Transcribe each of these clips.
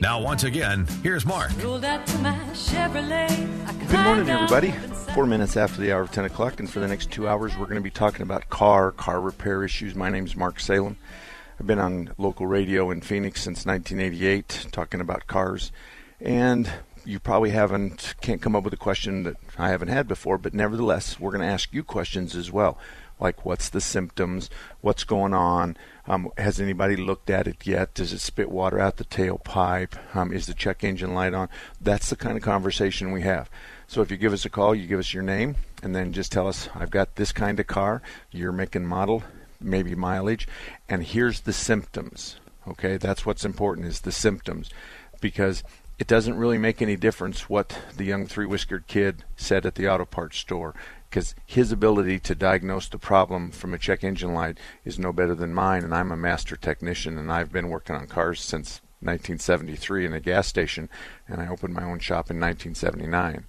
Now, once again, here's Mark. Rolled out to my Chevrolet. I Good morning, everybody. Four minutes after the hour of 10 o'clock, and for the next two hours, we're going to be talking about car, car repair issues. My name's Mark Salem. I've been on local radio in Phoenix since 1988, talking about cars. And you probably haven't, can't come up with a question that I haven't had before, but nevertheless, we're going to ask you questions as well. Like, what's the symptoms? What's going on? Um, has anybody looked at it yet? Does it spit water out the tailpipe? Um, is the check engine light on? That's the kind of conversation we have. So if you give us a call, you give us your name, and then just tell us, I've got this kind of car, your make and model, maybe mileage, and here's the symptoms. Okay, that's what's important is the symptoms, because it doesn't really make any difference what the young three whiskered kid said at the auto parts store, because his ability to diagnose the problem from a check engine light is no better than mine, and I'm a master technician, and I've been working on cars since 1973 in a gas station, and I opened my own shop in 1979.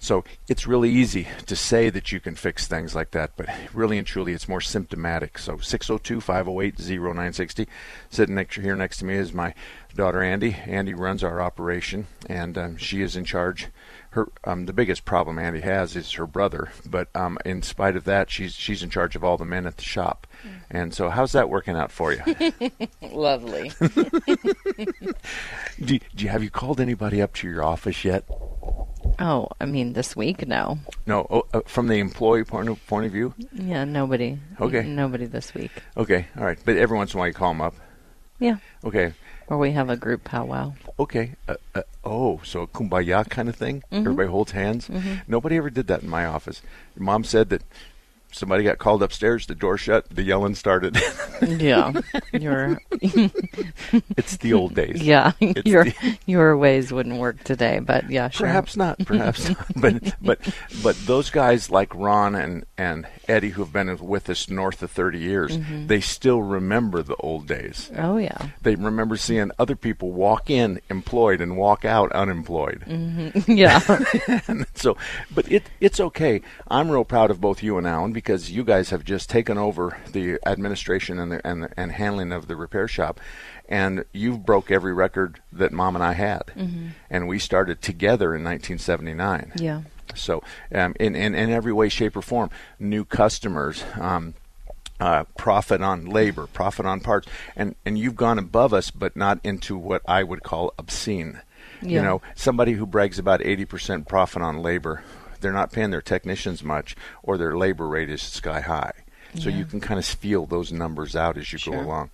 So it's really easy to say that you can fix things like that, but really and truly it's more symptomatic. So 602-508-0960. Sitting next here next to me is my daughter Andy. Andy runs our operation, and um, she is in charge. Her um, the biggest problem Andy has is her brother, but um, in spite of that, she's she's in charge of all the men at the shop. And so, how's that working out for you? Lovely. do, do you have you called anybody up to your office yet? oh, I mean, this week, no. No, oh, uh, from the employee point of, point of view. Yeah, nobody. Okay. Nobody this week. Okay, all right. But every once in a while you call them up. Yeah. Okay, Or we have a group powwow. okay. Uh, uh, oh, so a kumbaya kind of thing. Mm-hmm. Everybody holds hands. Nobody ever did that in my office. Your mom said that somebody got called upstairs, the door shut, the yelling started. Yeah. your it's the old days. yeah, It's your the- your ways wouldn't work today, but yeah, sure. Perhaps not. Perhaps not. But but but those guys like Ron and and Eddie who've been with us north of thirty years, Mm-hmm. they still remember the old days. Oh yeah. They remember seeing other people walk in employed and walk out unemployed. Yeah. So, but it it's okay. I'm real proud of both you and Alan because you guys have just taken over the administration and the and the, and handling of the repair shop, and you've broke every record that Mom and I had, and we started together in 1979. yeah. So, um, in, in in every way, shape, or form, new customers. Um, uh, profit on labor, profit on parts, and and you've gone above us, but not into what I would call obscene. You know, somebody who brags about 80% profit on labor, they're not paying their technicians much, or their labor rate is sky high. So you can kind of feel those numbers out as you go along.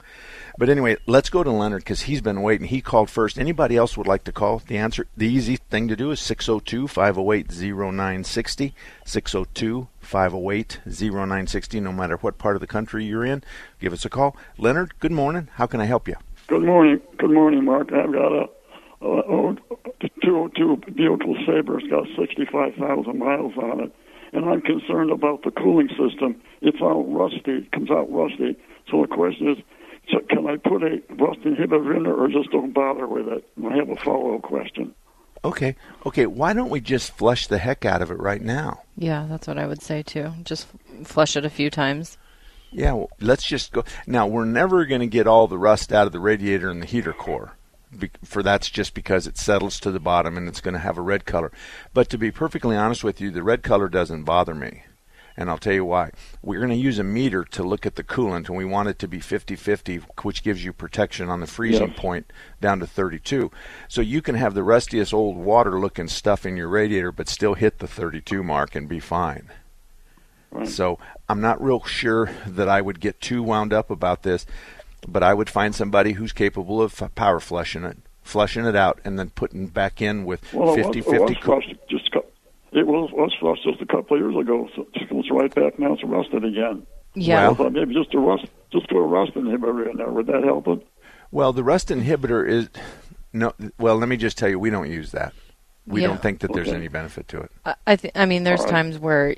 But anyway, let's go to Leonard because he's been waiting. He called first. Anybody else would like to call? The answer, the easy thing to do is 602 508 0960. 602 508 0960. No matter what part of the country you're in, give us a call. Leonard, good morning. How can I help you? Good morning. Good morning, Mark. I've got a, Uh, a, a 202 Buick Sabre. It's got 65,000 miles on it. And I'm concerned about the cooling system. It's all rusty. It comes out rusty. So the question is, so can I put a rust inhibitor in there or just don't bother with it? And I have a follow-up question. Okay. Okay. Why don't we just flush the heck out of it right now? Yeah, that's what I would say too. Just flush it a few times. Yeah, well, let's just go. Now, we're never going to get all the rust out of the radiator and the heater core. For that's just because it settles to the bottom and it's going to have a red color. But to be perfectly honest with you, the red color doesn't bother me. And I'll tell you why. We're going to use a meter to look at the coolant, and we want it to be 50 50, which gives you protection on the freezing Yes. point down to 32. So you can have the rustiest old water looking stuff in your radiator, but still hit the 32 mark and be fine. Right. So I'm not real sure that I would get too wound up about this, but I would find somebody who's capable of power flushing it, flushing it out, and then putting back in with Well, it 50 was, it 50 was flushed just a it was was flushed just a couple of years ago. So it goes right back now. It's rusted again. Yeah. I thought maybe just a rust, just put a rust inhibitor in there. Would that help it? Well, the rust inhibitor is no. Well, let me just tell you, we don't use that. We Yeah. don't think that there's any benefit to it. I, I, th- I mean, there's All right. times where,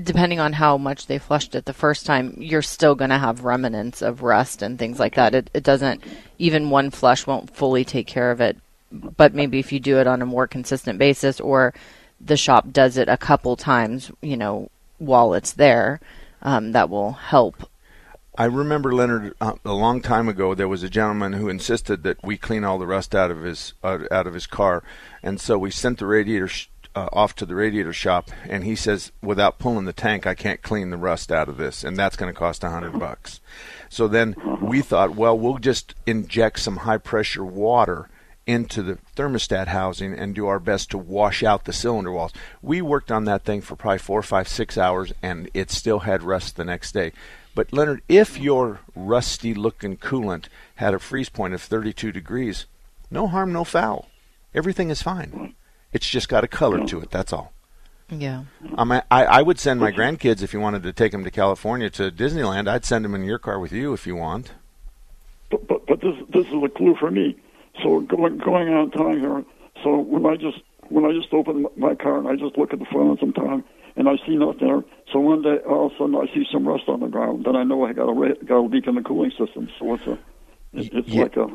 depending on how much they flushed it the first time, you're still going to have remnants of rust and things like that. It, it doesn't, even one flush won't fully take care of it. But maybe if you do it on a more consistent basis or the shop does it a couple times, you know, while it's there, um, that will help. I remember Leonard uh, a long time ago. There was a gentleman who insisted that we clean all the rust out of his uh, out of his car, and so we sent the radiator sh- uh, off to the radiator shop. And he says, without pulling the tank, I can't clean the rust out of this, and that's going to cost a hundred bucks. So then we thought, well, we'll just inject some high pressure water into the thermostat housing and do our best to wash out the cylinder walls. We worked on that thing for probably four, five, six hours, and it still had rust the next day. But Leonard, if your rusty looking coolant had a freeze point of 32 degrees, no harm, no foul. Everything is fine. It's just got a color to it. That's all. Yeah. Um, I, I would send my grandkids if you wanted to take them to California to Disneyland. I'd send them in your car with you if you want. But but, but this this is a clue for me. So going going on time here. So when I just when I just open my car and I just look at the phone sometime and I see nothing there. So one day all of a sudden I see some rust on the ground. Then I know I got a ra- got a leak in the cooling system. So it's a it, it's Yeah. like a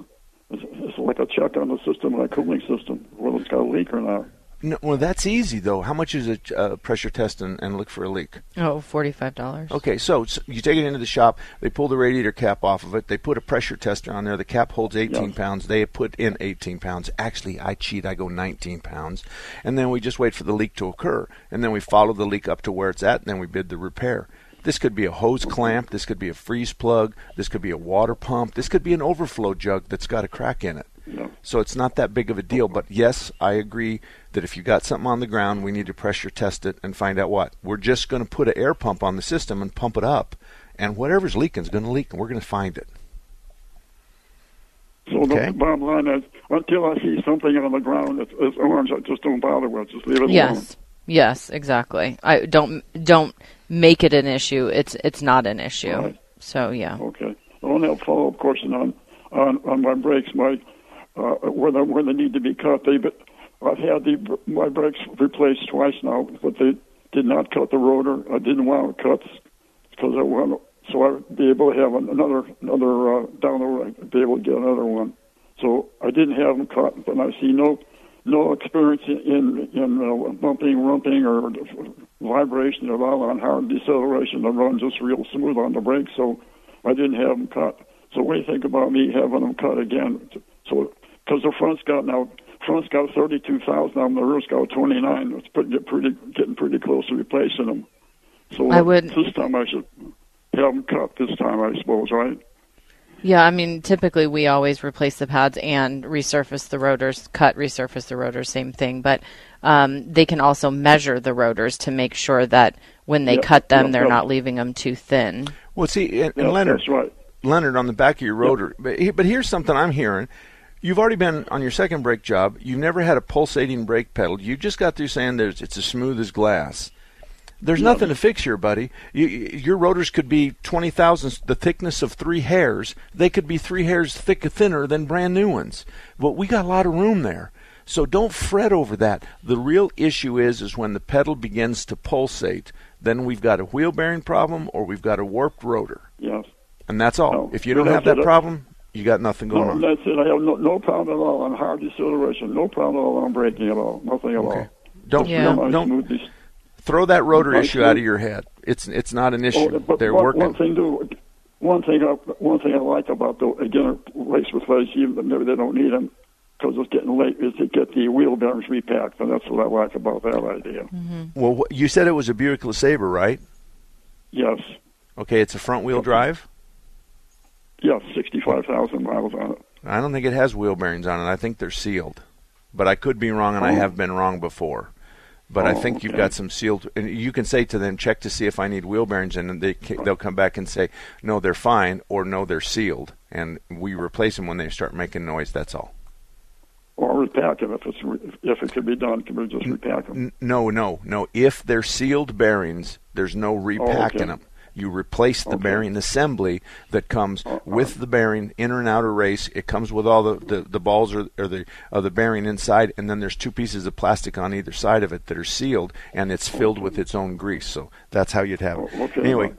it's, it's like a check on the system, my cooling system, whether it's got a leak or not. No, well, that's easy though. How much is a uh, pressure test and, and look for a leak? Oh, $45. Okay, so, so you take it into the shop. They pull the radiator cap off of it. They put a pressure tester on there. The cap holds 18 Yes. pounds. They put in 18 pounds. Actually, I cheat. I go 19 pounds, and then we just wait for the leak to occur, and then we follow the leak up to where it's at, and then we bid the repair. This could be a hose clamp. This could be a freeze plug. This could be a water pump. This could be an overflow jug that's got a crack in it. Yeah. So it's not that big of a deal. But yes, I agree that if you got something on the ground, we need to pressure test it and find out what. We're just going to put an air pump on the system and pump it up, and whatever's leaking is going to leak, and we're going to find it. So Okay. the bottom line is, until I see something on the ground that's, that's orange, I just don't bother with. it. Just leave it alone. Yes. Yes, exactly. I don't don't make it an issue. It's it's not an issue. Right. So yeah. Okay. I want to have a follow-up question on on, on my brakes. My uh, where they where they need to be cut. They but I've had the my brakes replaced twice now, but they did not cut the rotor. I didn't want to cut because I want so I'd be able to have another another uh, down the road. I'd be able to get another one. So I didn't have them cut, but I see no no experience in in uh, bumping, rumping, or vibration at all on hard deceleration. I run just real smooth on the brakes, so I didn't have them cut. So what do you think about me having them cut again? So because the front's got now front's got thirty two thousand on the rear's got twenty nine. It's pretty, pretty getting pretty close to replacing them. So I would- this time I should have them cut this time, I suppose, right? Yeah, I mean, typically we always replace the pads and resurface the rotors, cut, resurface the rotors, same thing. But um, they can also measure the rotors to make sure that when they Yeah, cut them, yeah, they're yeah. not leaving them too thin. Well, see, and, and Yeah, Leonard, that's right. Leonard, on the back of your rotor. But, but here's something I'm hearing. You've already been on your second brake job. You've never had a pulsating brake pedal. You just got through saying there's it's as smooth as glass. There's nothing to fix here, buddy. You, you- your rotors could be twenty thousandths the thickness of three hairs. They could be three hairs thick thinner than brand new ones. But we got a lot of room there. So don't fret over that. The real issue is is when the pedal begins to pulsate, then we've got a wheel bearing problem or we've got a warped rotor. Yes. And that's all. No, if you don't that's have that it. problem, you got nothing going No, on. that's it. I have no, no problem at all on hard deceleration. No problem at all on braking at all. Nothing at Okay. all. Don't Yeah. don't, don't smooth de- throw that rotor Nice issue out of your head. It's it's not an issue. Oh, but They're one, working. one thing, too, one thing, I, one thing I like about the again race with race, even though maybe they don't need them because it's getting late, is to get the wheel bearings repacked, and that's what I like about that idea. Mm-hmm. Well, you said it was a Buick LeSabre, right? Yes, Okay, it's a front wheel drive. yes, sixty-five thousand miles on it. I don't think it has wheel bearings on it. I think they're sealed, but I could be wrong, and I Oh. have been wrong before. But I Oh, think you've got some sealed, and you can say to them, check to see if I need wheel bearings, and they they'll come back and say, no, they're fine, or no, they're sealed, and we replace them when they start making noise. That's all. Or repack them if it's if it can be done. Can we just repack them? N- no, no, no. If they're sealed bearings, there's no oh, repacking okay. them. You replace the Okay. bearing assembly that comes with the bearing, inner and outer race. It comes with all the, the, the balls or, or the of the bearing inside, and then there's two pieces of plastic on either side of it that are sealed, and it's filled with its own grease. So that's how you'd have it. Oh, okay. Anyway,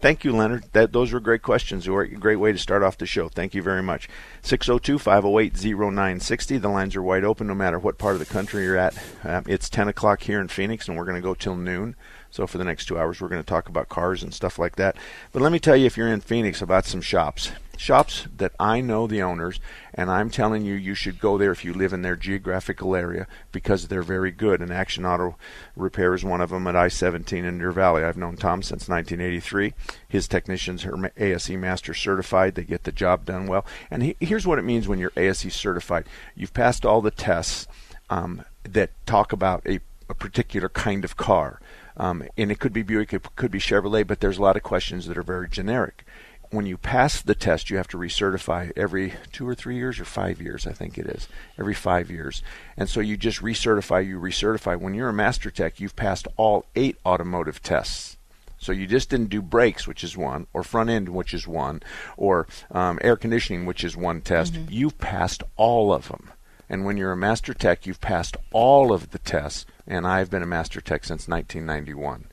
thank you, Leonard. That those were great questions. A great way to start off the show. Thank you very much. 602-508-0960. The lines are wide open no matter what part of the country you're at. Um, it's 10 o'clock here in Phoenix, and we're going to go till noon. So for the next two hours, we're going to talk about cars and stuff like that. But let me tell you, if you're in Phoenix, about some shops. Shops that I know the owners, and I'm telling you, you should go there if you live in their geographical area because they're very good. And Action Auto Repair is one of them at I-17 in Deer Valley. I've known Tom since 1983. His technicians are ASE Master certified. They get the job done well. And he, here's what it means when you're ASE certified. You've passed all the tests um, that talk about a, a particular kind of car. Um, and it could be Buick, it could be Chevrolet, but there's a lot of questions that are very generic. When you pass the test, you have to recertify every two or three years or five years, I think it is, every five years. And so you just recertify, you recertify. When you're a master tech, you've passed all eight automotive tests. So you just didn't do brakes, which is one, or front end, which is one, or um, air conditioning, which is one test. You've passed all of them. And when you're a master tech, you've passed all of the tests. And I've been a master tech since 1991.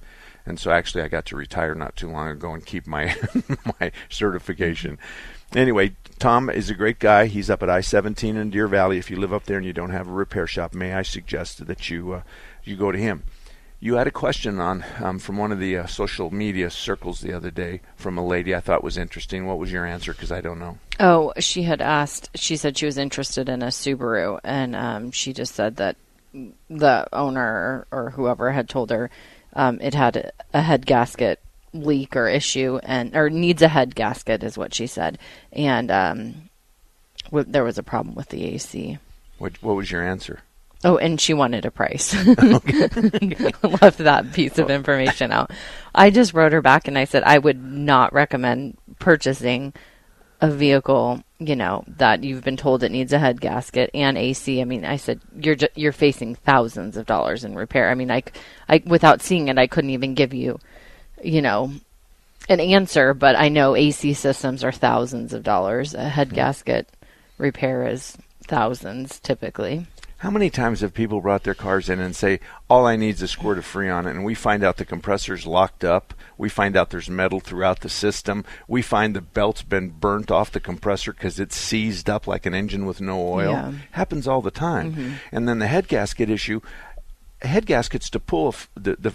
And so actually, I got to retire not too long ago and keep my my certification. Anyway, Tom is a great guy. He's up at I-17 in Deer Valley. If you live up there and you don't have a repair shop, may I suggest that you uh, you go to him. You had a question on um, from one of the uh, social media circles the other day from a lady I thought was interesting. What was your answer? Because I don't know. Oh, she had asked. She said she was interested in a Subaru, and um, she just said that the owner or, whoever had told her um, it had a, a head gasket leak or issue, and or needs a head gasket is what she said, and um, w- there was a problem with the AC. What What was your answer? Oh, and she wanted a price. Left that piece of oh. information out. I just wrote her back and I said I would not recommend purchasing a vehicle, you know, that you've been told it needs a head gasket and AC. I mean, I said you're ju- you're facing thousands of dollars in repair. I mean, i without seeing it, I couldn't even give you, you know, an answer. But I know AC systems are thousands of dollars. A head mm-hmm. gasket repair is thousands typically. How many times have people brought their cars in and say, "All I need is a squirt of Freon," and we find out the compressor's locked up. We find out there's metal throughout the system. We find the belt's been burnt off the compressor because it's seized up like an engine with no oil. Yeah. Happens all the time. And then the head gasket issue. Head gaskets to pull f- the the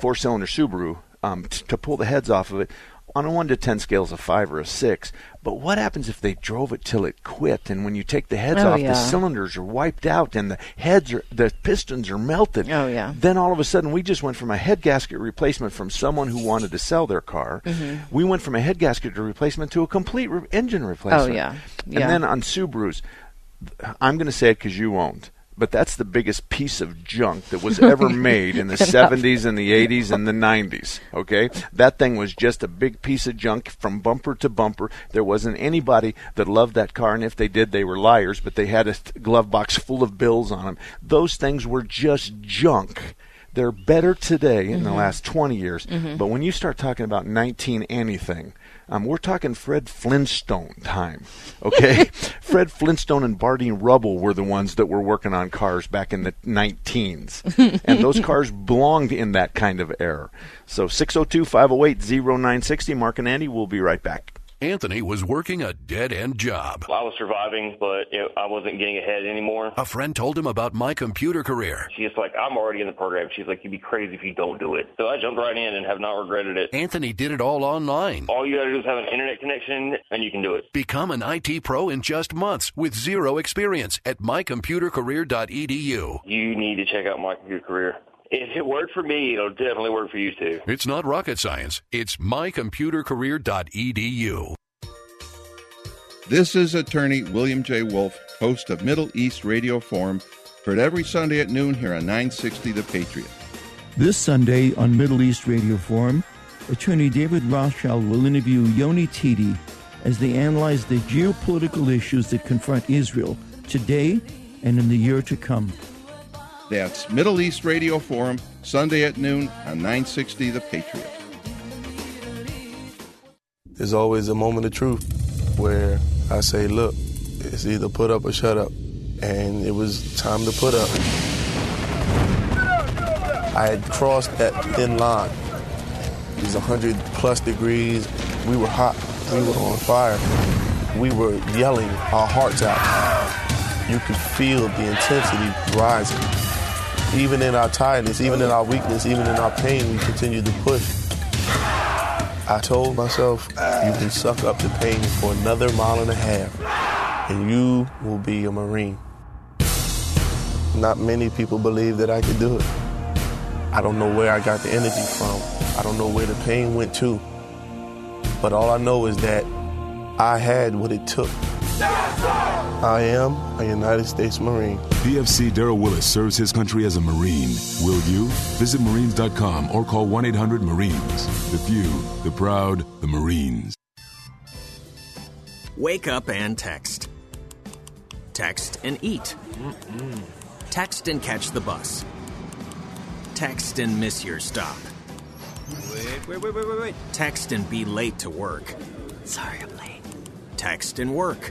four cylinder Subaru um, t- to pull the heads off of it on a one to ten scale is a five or a six. But what happens if they drove it till it quit? And when you take the heads Oh, off, yeah. the cylinders are wiped out and the heads are the pistons are melted. Oh, yeah. Then all of a sudden we just went from a head gasket replacement from someone who wanted to sell their car. Mm-hmm. We went from a head gasket replacement to a complete re- engine replacement. Oh, yeah. And then on Subarus, I'm going to say it because you won't. But that's the biggest piece of junk that was ever made in the 70s and the 80s and the 90s. Okay? That thing was just a big piece of junk from bumper to bumper. There wasn't anybody that loved that car, and if they did, they were liars, but they had a glove box full of bills on them. Those things were just junk. They're better today in the last 20 years. But when you start talking about 19 anything, um, we're talking Fred Flintstone time, okay? Fred Flintstone and Barney Rubble were the ones that were working on cars back in the 19s. and those cars belonged in that kind of era. So 602 508 0960. Mark and Andy will be right back. Anthony was working a dead end job. I was surviving, but I wasn't getting ahead anymore. A friend told him about my computer career. She's like, I'm already in the program. She's like, you'd be crazy if you don't do it. So I jumped right in and have not regretted it. Anthony did it all online. All you gotta do is have an internet connection and you can do it. Become an IT pro in just months with zero experience at mycomputercareer.edu. You need to check out my computer career. If it worked for me, it'll definitely work for you too. It's not rocket science. It's mycomputercareer.edu. This is attorney William J. Wolf, host of Middle East Radio Forum, Heard every Sunday at noon here on 960 The Patriot. This Sunday on Middle East Radio Forum, attorney David Rothschild will interview Yoni Titi as they analyze the geopolitical issues that confront Israel today and in the year to come. That's Middle East Radio Forum, Sunday at noon on 960 The Patriot. There's always a moment of truth where I say, look, it's either put up or shut up. And it was time to put up. I had crossed that thin line. It was 100 plus degrees. We were hot. We were on fire. We were yelling our hearts out. You could feel the intensity rising. Even in our tiredness, even in our weakness, even in our pain, we continue to push. I told myself, you can suck up the pain for another mile and a half, and you will be a Marine. Not many people believe that I could do it. I don't know where I got the energy from. I don't know where the pain went to. But all I know is that I had what it took. I am a United States Marine. PFC Daryl Willis serves his country as a Marine. Will you? Visit Marines.com or call 1 800 Marines. The few, the proud, the Marines. Wake up and text. Text and eat. Mm-mm. Text and catch the bus. Text and miss your stop. Wait, wait, wait, wait, wait, wait. Text and be late to work. Sorry, I'm late. Text and work.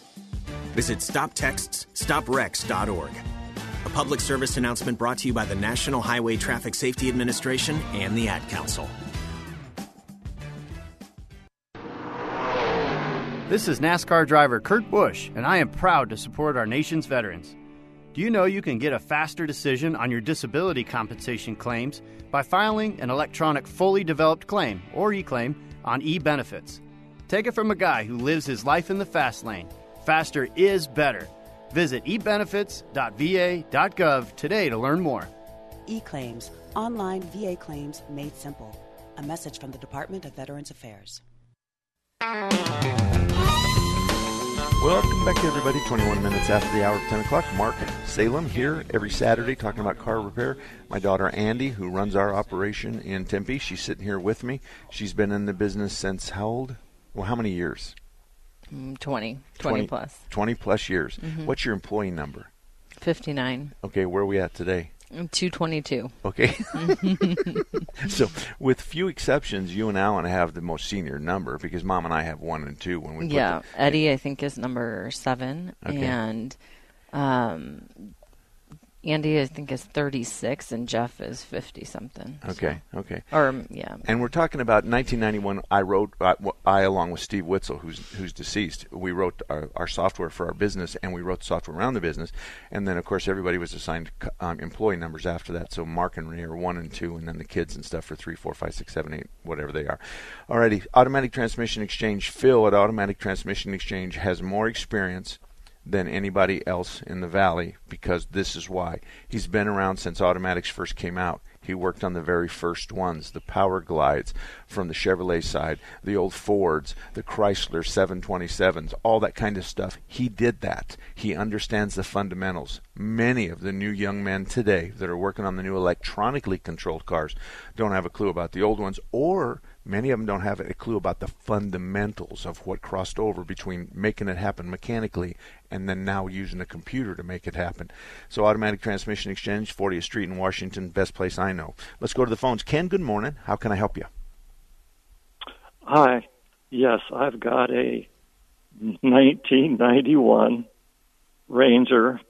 Visit stoptextsstopwrecks.org. A public service announcement brought to you by the National Highway Traffic Safety Administration and the Ad Council. This is NASCAR driver Kurt Busch, and I am proud to support our nation's veterans. Do you know you can get a faster decision on your disability compensation claims by filing an electronic fully developed claim, or e-claim, on eBenefits? Take it from a guy who lives his life in the fast lane. Faster is better. Visit ebenefits.va.gov today to learn more. E-claims, online VA claims made simple. A message from the Department of Veterans Affairs. Welcome back, everybody. 21 minutes after the hour of 10 o'clock. Mark Salem here every Saturday talking about car repair. My daughter Andy, who runs our operation in Tempe, she's sitting here with me. She's been in the business since how old? Well, how many years? Mm, 20. 20, plus. 20 plus years. Mhm. What's your employee number? 59. Okay, where are we at today? Mm, 222. Okay. so, with few exceptions, you and Alan have the most senior number because Mom and I have one and two when we put yeah, the- Eddie, I think, is number seven. Okay. And um, Andy, I think, is 36, and Jeff is 50 something. Okay, okay. Or, um, yeah. And we're talking about 1991. I wrote, I, I along with Steve Witzel, who's who's deceased, we wrote our, our software for our business, and we wrote software around the business. And then, of course, everybody was assigned um, employee numbers after that. So Mark and Renee are one and two, and then the kids and stuff for three, four, five, six, seven, eight, whatever they are. Alrighty, Automatic Transmission Exchange. Phil at Automatic Transmission Exchange has more experience than anybody else in the valley because this is why. He's been around since automatics first came out. He worked on the very first ones, the Power Glides from the Chevrolet side, the old Fords, the Chrysler 727s, all that kind of stuff. He did that. He understands the fundamentals. Many of the new young men today that are working on the new electronically controlled cars don't have a clue about the old ones or Many of them don't have a clue about the fundamentals of what crossed over between making it happen mechanically and then now using a computer to make it happen. So, Automatic Transmission Exchange, 40th Street in Washington, best place I know. Let's go to the phones. Ken, good morning. How can I help you? Hi. Yes, I've got a 1991 Ranger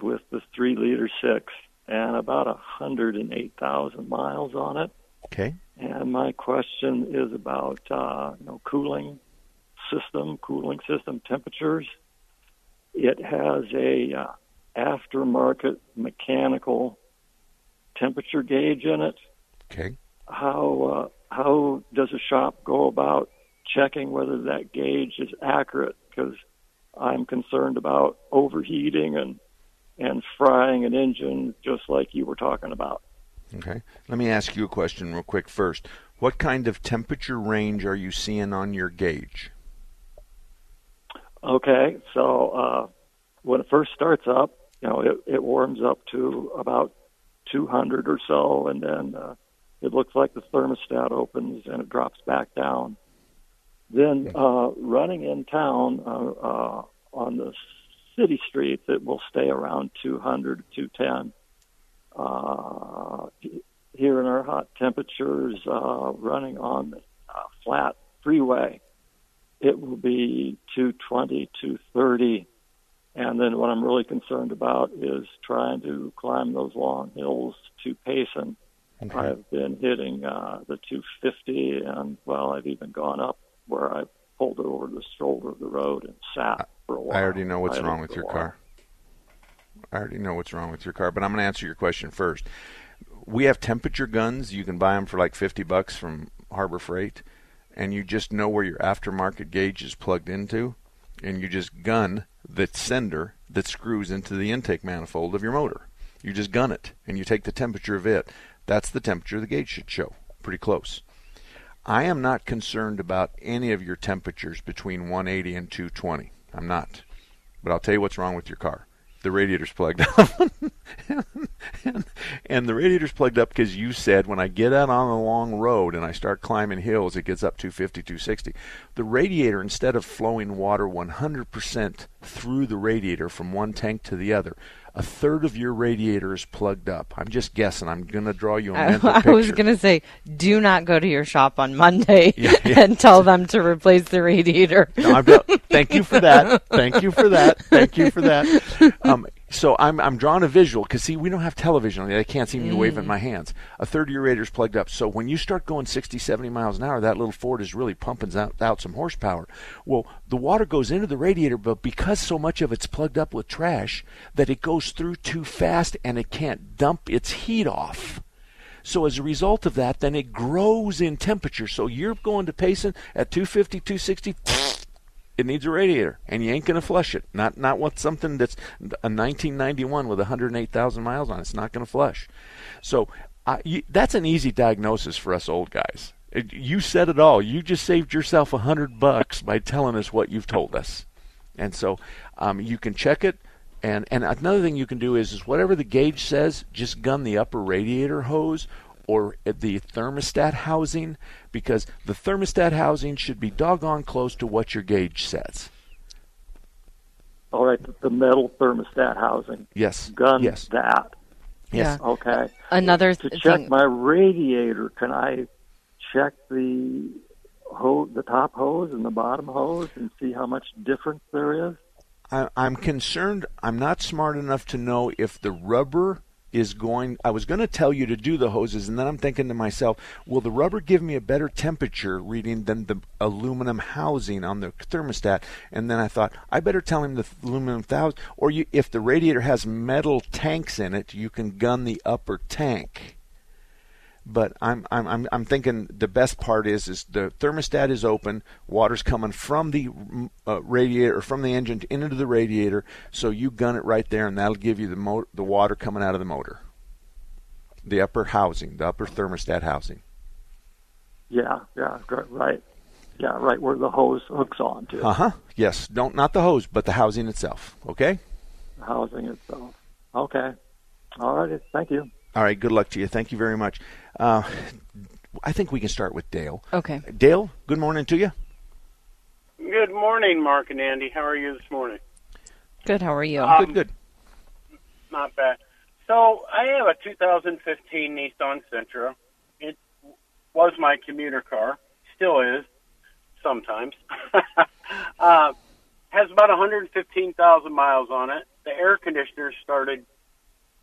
with the three liter six and about a 108,000 miles on it. Okay. And my question is about uh, you know cooling system, cooling system temperatures. It has a uh, aftermarket mechanical temperature gauge in it. Okay. How uh, how does a shop go about checking whether that gauge is accurate? Because I'm concerned about overheating and and frying an engine, just like you were talking about. Okay. Let me ask you a question real quick first. What kind of temperature range are you seeing on your gauge? Okay, so uh, when it first starts up, you know, it, it warms up to about 200 or so, and then uh, it looks like the thermostat opens and it drops back down. Then uh, running in town uh, uh, on the city streets, it will stay around 200 to 210. Uh, here in our hot temperatures, uh, running on the uh, flat freeway, it will be 220, 230. And then what I'm really concerned about is trying to climb those long hills to Payson. Okay. I've been hitting uh, the 250, and well, I've even gone up where I pulled it over the shoulder of the road and sat for a while. I already know what's idle wrong with your car. I already know what's wrong with your car, but I'm going to answer your question first. We have temperature guns. You can buy them for like 50 bucks from Harbor Freight, and you just know where your aftermarket gauge is plugged into, and you just gun the sender that screws into the intake manifold of your motor. You just gun it, and you take the temperature of it. That's the temperature the gauge should show. Pretty close. I am not concerned about any of your temperatures between 180 and 220. I'm not. But I'll tell you what's wrong with your car. The radiator's plugged up. and, and the radiator's plugged up because you said when I get out on a long road and I start climbing hills, it gets up 250, 260. The radiator, instead of flowing water 100% through the radiator from one tank to the other, a third of your radiator is plugged up. I'm just guessing. I'm going to draw you a I, mental picture. I picture. was going to say, do not go to your shop on Monday Yeah, yeah. and tell them to replace the radiator. No, thank you for that. Thank you for that. Thank you for that. Um, so I'm I'm drawing a visual because see we don't have television. I can't see me waving Mm. my hands. A third of your radiator's plugged up. So when you start going 60, 70 miles an hour, that little Ford is really pumping out, out some horsepower. Well, the water goes into the radiator, but because so much of it's plugged up with trash, that it goes through too fast and it can't dump its heat off. So as a result of that, then it grows in temperature. So you're going to Payson at 250, 260. It needs a radiator, and you ain't gonna flush it. Not not what something that's a 1991 with 108,000 miles on. it. It's not gonna flush. So you, that's an easy diagnosis for us old guys. It, you said it all. You just saved yourself a hundred bucks by telling us what you've told us. And so um, you can check it. And and another thing you can do is is whatever the gauge says, just gun the upper radiator hose or the thermostat housing because the thermostat housing should be doggone close to what your gauge says. All right, the- the metal thermostat housing. Yes. Gun Yes. that. Yes. Yeah. Okay. Another to check thing- my radiator, can I check the hose, the top hose and the bottom hose, and see how much difference there is? I, I'm concerned. I'm not smart enough to know if the rubber is going. I was going to tell you to do the hoses, and then I'm thinking to myself, will the rubber give me a better temperature reading than the aluminum housing on the thermostat? And then I thought, I better tell him the aluminum housing. Or you, if the radiator has metal tanks in it, you can gun the upper tank. But I'm I'm I'm I'm thinking the best part is is the thermostat is open, water's coming from the mm, uh, radiator or from the engine into the radiator, so you gun it right there, and that'll give you the mo- the water coming out of the motor. The upper housing, the upper thermostat housing. Yeah, yeah, right. Yeah, right where the hose hooks on to Uh huh. Yes. Don't not the hose, but the housing itself. Okay. the housing itself. Okay. All righty. Thank you. All right. Good luck to you. Thank you very much. Uh, I think we can start with Dale. Okay. Dale. Good morning to you. Good morning, Mark and Andy. How are you this morning? Good. How are you? Um, good. Good. Not bad. So I have a 2015 Nissan Sentra. It was my commuter car, still is sometimes. uh, has about 115,000 miles on it. The air conditioner started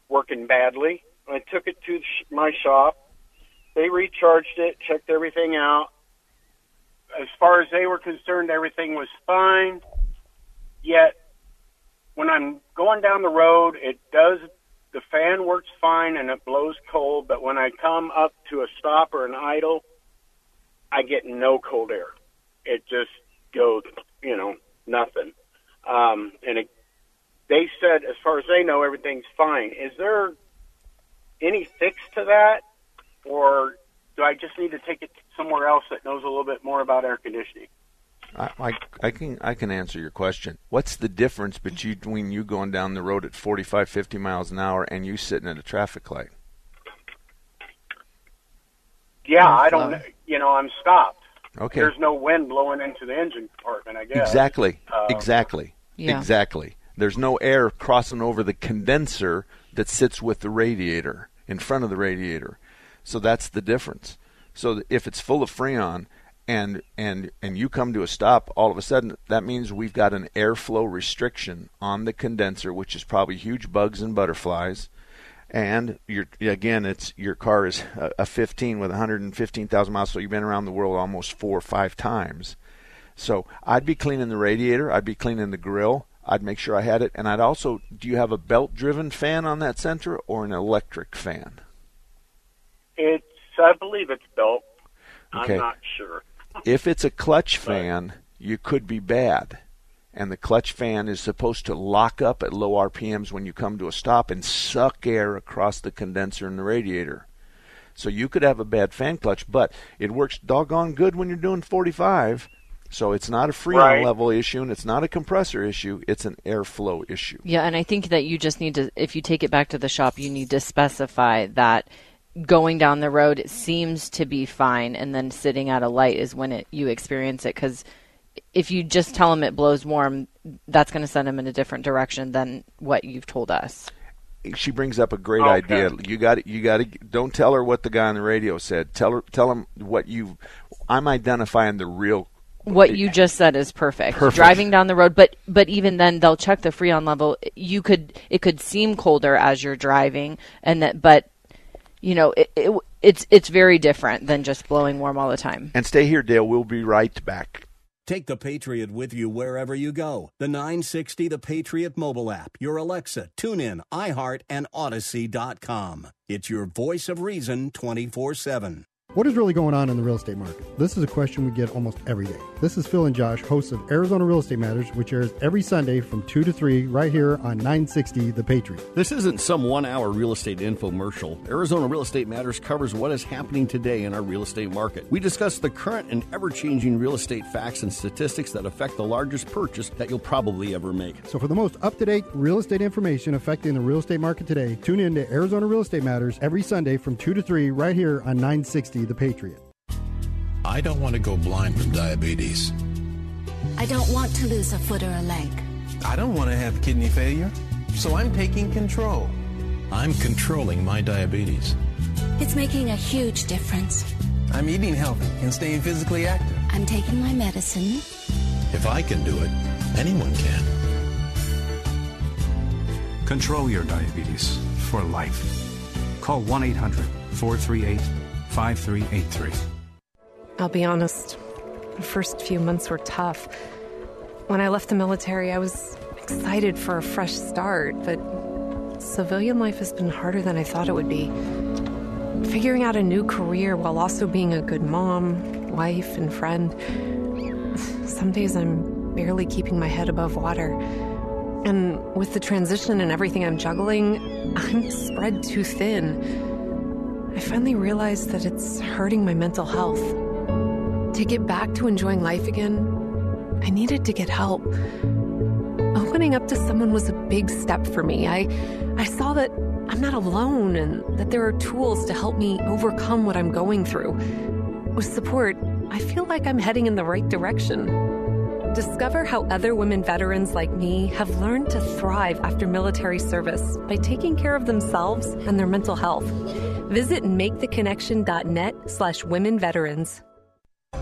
working badly. I took it to my shop. They recharged it, checked everything out. As far as they were concerned, everything was fine. Yet when I'm going down the road, it does the fan works fine and it blows cold, but when I come up to a stop or an idle, I get no cold air. It just goes, you know, nothing. Um, and it, they said, as far as they know, everything's fine. Is there any fix to that, or do I just need to take it somewhere else that knows a little bit more about air conditioning? I, I, I can I can answer your question. What's the difference between you going down the road at 45, 50 miles an hour and you sitting at a traffic light? Yeah, I don't. know. You know, I'm stopped. Okay. There's no wind blowing into the engine compartment. I guess. Exactly. Uh, exactly. Yeah. Exactly. There's no air crossing over the condenser that sits with the radiator in front of the radiator. So that's the difference. So if it's full of freon and and and you come to a stop all of a sudden that means we've got an airflow restriction on the condenser which is probably huge bugs and butterflies. And your again it's your car is a, a 15 with 115,000 miles so you've been around the world almost 4 or 5 times. So I'd be cleaning the radiator I'd be cleaning the grill I'd make sure I had it and I'd also do you have a belt driven fan on that Sentra or an electric fan It's, I believe it's belt. Okay. I'm not sure. if it's a clutch fan, you could be bad. And the clutch fan is supposed to lock up at low RPMs when you come to a stop and suck air across the condenser and the radiator. So you could have a bad fan clutch, but it works doggone good when you're doing 45. So it's not a freon Right. level issue and it's not a compressor issue, it's an airflow issue. Yeah, and I think that you just need to, if you take it back to the shop, you need to specify that going down the road it seems to be fine, and then sitting at a light is when it you experience it. Because if you just tell them it blows warm, that's going to send them in a different direction than what you've told us. She brings up a great Okay. idea. You got you got to don't tell her what the guy on the radio said. Tell her tell him what you I'm identifying the real What you just said is perfect. Perfect. Driving down the road, but but even then they'll check the freon level. You could it could seem colder as you're driving, and that but you know it, it it's it's very different than just blowing warm all the time. And stay here, Dale. We'll be right back. Take the Patriot with you wherever you go. The 960 The Patriot mobile app, your Alexa, TuneIn, iHeart, and Odyssey.com. It's your voice of reason 24 7. What is really going on in the real estate market? This is a question we get almost every day. This is Phil and Josh, hosts of Arizona Real Estate Matters, which airs every Sunday from 2 to 3 right here on 960 The Patriot. This isn't some one hour real estate infomercial. Arizona Real Estate Matters covers what is happening today in our real estate market. We discuss the current and ever changing real estate facts and statistics that affect the largest purchase that you'll probably ever make. So for the most up-to-date real estate information affecting the real estate market today, tune in to Arizona Real Estate Matters every Sunday from 2 to 3 right here on 960 The Patriot. I don't want to go blind from diabetes. I don't want to lose a foot or a leg. I don't want to have kidney failure, so I'm taking control. I'm controlling my diabetes. It's making a huge difference. I'm eating healthy and staying physically active. I'm taking my medicine. If I can do it, anyone can. Control your diabetes for life. Call 1 800 438 5383. I'll be honest, the first few months were tough. When I left the military, I was excited for a fresh start, but civilian life has been harder than I thought it would be. Figuring out a new career while also being a good mom, wife, and friend. Some days I'm barely keeping my head above water. And with the transition and everything I'm juggling, I'm spread too thin. I finally realized that it's hurting my mental health. To get back to enjoying life again, I needed to get help. Opening up to someone was a big step for me. I, I saw that I'm not alone and that there are tools to help me overcome what I'm going through. With support, I feel like I'm heading in the right direction. Discover how other women veterans like me have learned to thrive after military service by taking care of themselves and their mental health. Visit maketheconnection.net slash women veterans.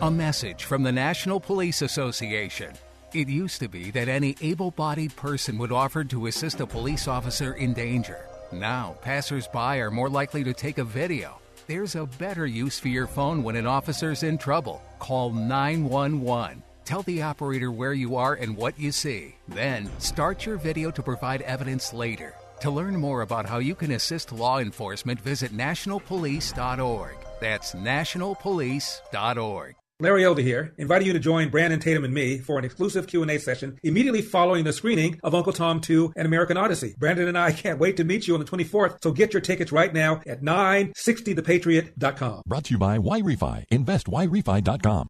A message from the National Police Association. It used to be that any able bodied person would offer to assist a police officer in danger. Now, passersby are more likely to take a video. There's a better use for your phone when an officer's in trouble. Call 911. Tell the operator where you are and what you see. Then start your video to provide evidence later. To learn more about how you can assist law enforcement, visit nationalpolice.org. That's nationalpolice.org. Larry Elder here, inviting you to join Brandon Tatum and me for an exclusive Q&A session immediately following the screening of Uncle Tom 2 An American Odyssey. Brandon and I can't wait to meet you on the 24th, so get your tickets right now at 960thepatriot.com. Brought to you by YRefi. InvestYRefi.com.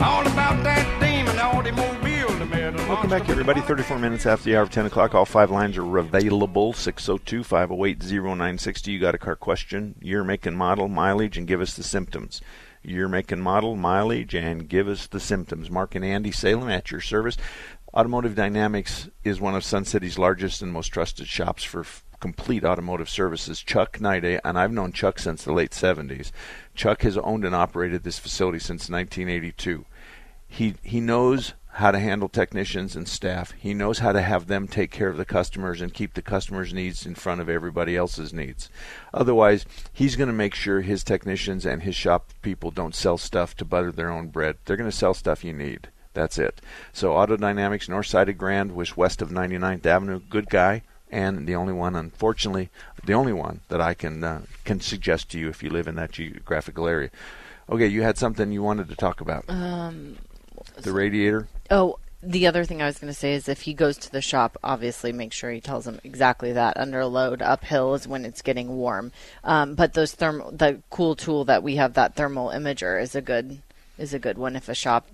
All about that demon automobile. the man that Welcome back, everybody. 34 minutes after the hour of 10 o'clock. All five lines are available 602 508 0960. You got a car question, year, make, and model, mileage, and give us the symptoms. Year, make, and model, mileage, and give us the symptoms. Mark and Andy Salem at your service. Automotive Dynamics is one of Sun City's largest and most trusted shops for f- complete automotive services. Chuck Niday, eh, and I've known Chuck since the late 70s. Chuck has owned and operated this facility since 1982 he he knows how to handle technicians and staff. He knows how to have them take care of the customers and keep the customers' needs in front of everybody else's needs. Otherwise, he's going to make sure his technicians and his shop people don't sell stuff to butter their own bread. They're going to sell stuff you need. That's it. So Auto Dynamics, North Side of Grand, was west of 99th Avenue. Good guy, and the only one, unfortunately, the only one that I can uh, can suggest to you if you live in that geographical area. Okay, you had something you wanted to talk about. Um, the radiator. Oh, the other thing I was going to say is if he goes to the shop, obviously make sure he tells them exactly that. Under load, uphill is when it's getting warm. Um, but those thermal, the cool tool that we have, that thermal imager, is a good is a good one. If a shop,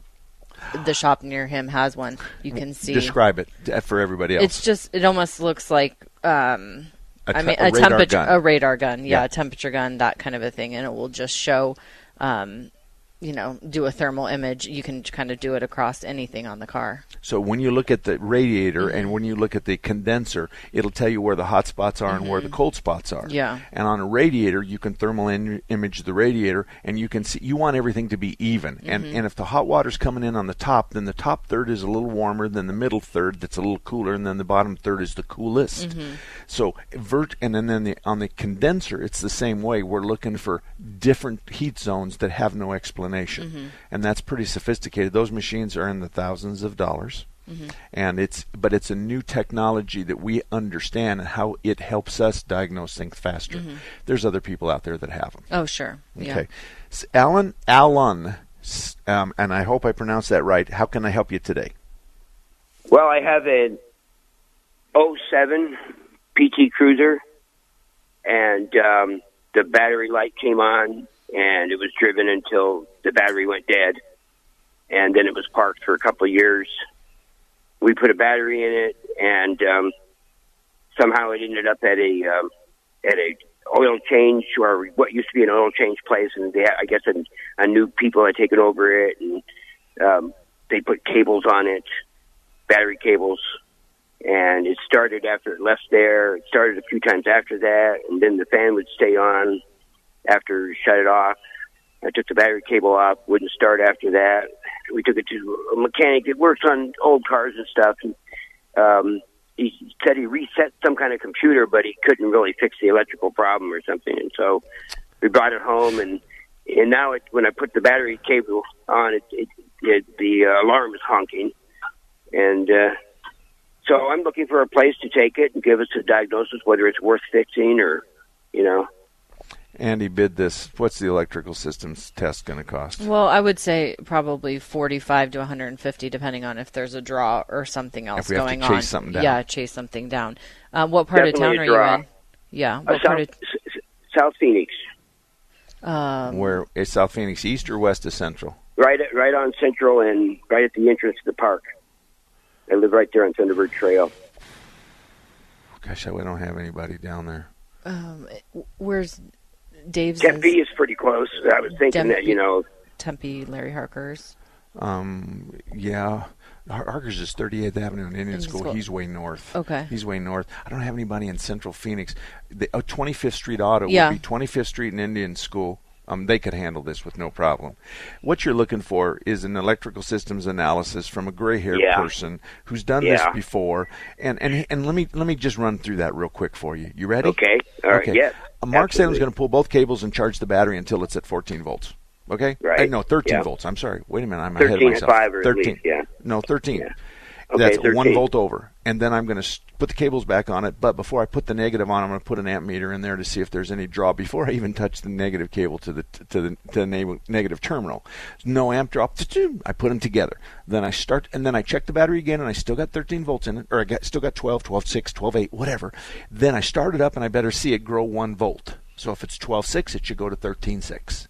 the shop near him has one, you can see. Describe it for everybody else. It's just it almost looks like um, A I te- mean a a, temperature gun. a radar gun, yeah, Yeah. a temperature gun, that kind of a thing, and it will just show. Um, you know, do a thermal image. You can kind of do it across anything on the car. So when you look at the radiator Mm-hmm. and when you look at the condenser, it'll tell you where the hot spots are and where the cold spots are. Mm-hmm. Yeah. And on a radiator, you can thermal in- image the radiator, and you can see. You want everything to be even. And Mm-hmm. and and if the hot water's coming in on the top, then the top third is a little warmer than the middle third, that's a little cooler, and then the bottom third is the coolest. Mhm. So vert, and then, then the, on the condenser, it's the same way. We're looking for different heat zones that have no explanation, Mhm. and that's pretty sophisticated. Those machines are in the thousands of dollars, Mhm. and it's but it's a new technology that we understand and how it helps us diagnose things faster. Mhm. There's other people out there that have them. Oh, sure. Yeah. Okay, Alan, Alan, um, and I hope I pronounced that right. How can I help you today? Well, I have an 07 PT Cruiser, and um, the battery light came on, and it was driven until the battery went dead, and then it was parked for a couple of years. We put a battery in it, and um, somehow it ended up at a um, at a oil change or what used to be an oil change place, and they, I guess a, a new people had taken over it, and um, they put cables on it, battery cables, and it started after it left there. It started a few times after that, and then the fan would stay on after shut it off. I took the battery cable off, wouldn't start after that. We took it to a mechanic that works on old cars and stuff. And, um, he said he reset some kind of computer, but he couldn't really fix the electrical problem or something. And so we brought it home, and and now it, when I put the battery cable on, it, it, it the uh, alarm is honking, and uh, so I'm looking for a place to take it and give us a diagnosis whether it's worth fixing or, you know. Andy bid this. What's the electrical systems test going to cost? Well, I would say probably 45 to 150, depending on if there's a draw or something else If we have to going chase on. something down. Yeah, chase something down. Uh, what part Definitely of a town are draw. you in? Yeah, Uh, what South, part of S- S- South Phoenix, um, Where is South Phoenix east or west of Central? right at, right on Central and right at the entrance to the park. I live right there on Thunderbird Trail. Gosh, I don't have anybody down there. um, where's Dave's? Tempe is pretty close. I was thinking that you know Tempe, Larry Harker's. Um, yeah. Har- Harker's is 38th Avenue and Indian Indian School. School. He's way north. Okay. He's way north. I don't have anybody in Central Phoenix. The oh, 25th Street Auto Yeah. would be 25th Street and Indian School. Um, they could handle this with no problem. What you're looking for is an electrical systems analysis from a gray-haired Yeah. person who's done this before. And and and let me let me just run through that real quick for you. You ready? Okay. All right. Okay. Yeah. Mark Salem's Absolutely. going to pull both cables and charge the battery until it's at 14 volts. Okay, Right. Uh, no, 13 Yeah. volts. I'm sorry. Wait a minute. I'm ahead of 13 myself. five or at 13. least, yeah. No, 13. Okay, That's one 13. volt over, and then I'm going to put the cables back on it. But before I put the negative on, I'm going to put an amp meter in there to see if there's any draw before I even touch the negative cable to the to the to the na- negative terminal. No amp drop. I put them together. Then I start, and then I check the battery again, and I still got 13 volts in it, or I got, still got 12, 12, 6, 12, 8, whatever. Then I start it up, and I better see it grow one volt. So if it's 12, 6, it should go to 13, 6.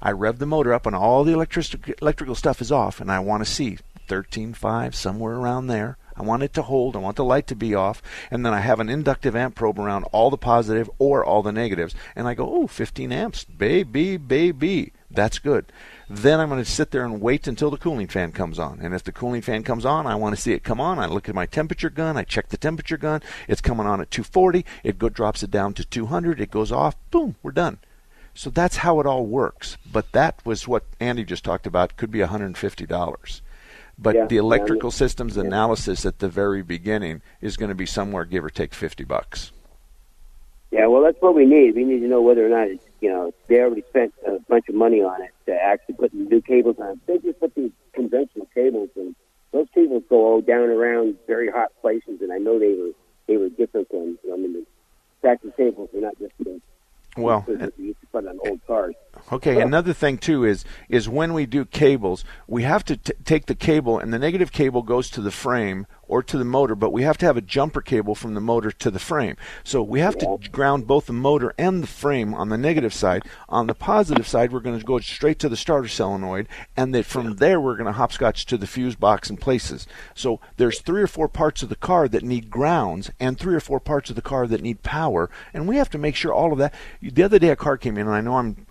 I rev the motor up and all the electric, electrical stuff is off, and I want to see 13.5 somewhere around there. I want it to hold. I want the light to be off, and then I have an inductive amp probe around all the positive or all the negatives, and I go, oh, 15 amps, baby, baby, that's good. Then I'm going to sit there and wait until the cooling fan comes on, and if the cooling fan comes on, I want to see it come on. I look at my temperature gun. I check the temperature gun. It's coming on at 240. It go, drops it down to 200. It goes off. Boom, we're done. So that's how it all works. But that was what Andy just talked about. Could be $150. But Yeah, the electrical yeah. systems analysis at the very beginning is going to be somewhere give or take 50 bucks. Yeah, well, that's what we need. We need to know whether or not it's, you know, they already spent a bunch of money on it to actually put new cables on. They just put these conventional cables, and those cables go down around very hot places. And I know they were they were different than I mean, the stacking cables are not just the Well, that you put on old cars. Okay, another thing too is is when we do cables, we have to t- take the cable and the negative cable goes to the frame or to the motor, but we have to have a jumper cable from the motor to the frame. So we have to ground both the motor and the frame on the negative side. On the positive side, we're going to go straight to the starter solenoid, and then from there we're going to hopscotch to the fuse box and places. So there's three or four parts of the car that need grounds, and three or four parts of the car that need power, and we have to make sure all of that. The other day a car came in, and I know I'm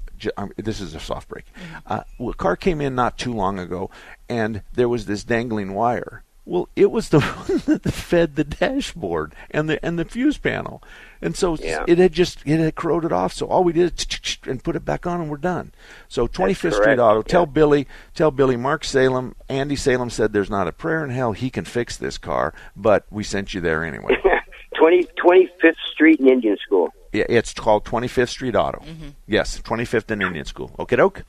this is a soft break. Uh, well, a car came in not too long ago, and there was this dangling wire. Well, it was the one that fed the dashboard and the and the fuse panel, and so Yeah. it had just it had corroded off. So all we did is and put it back on, and we're done. So 25th Street correct, Auto. Tell Billy, tell Billy, Mark Salem, Andy Salem said there's not a prayer in hell he can fix this car, but we sent you there anyway. 20, 25th Street and Indian School. yeah, it's called 25th Street Auto. Mm-hmm. Yes, 25th and Indian School. Okay, doke.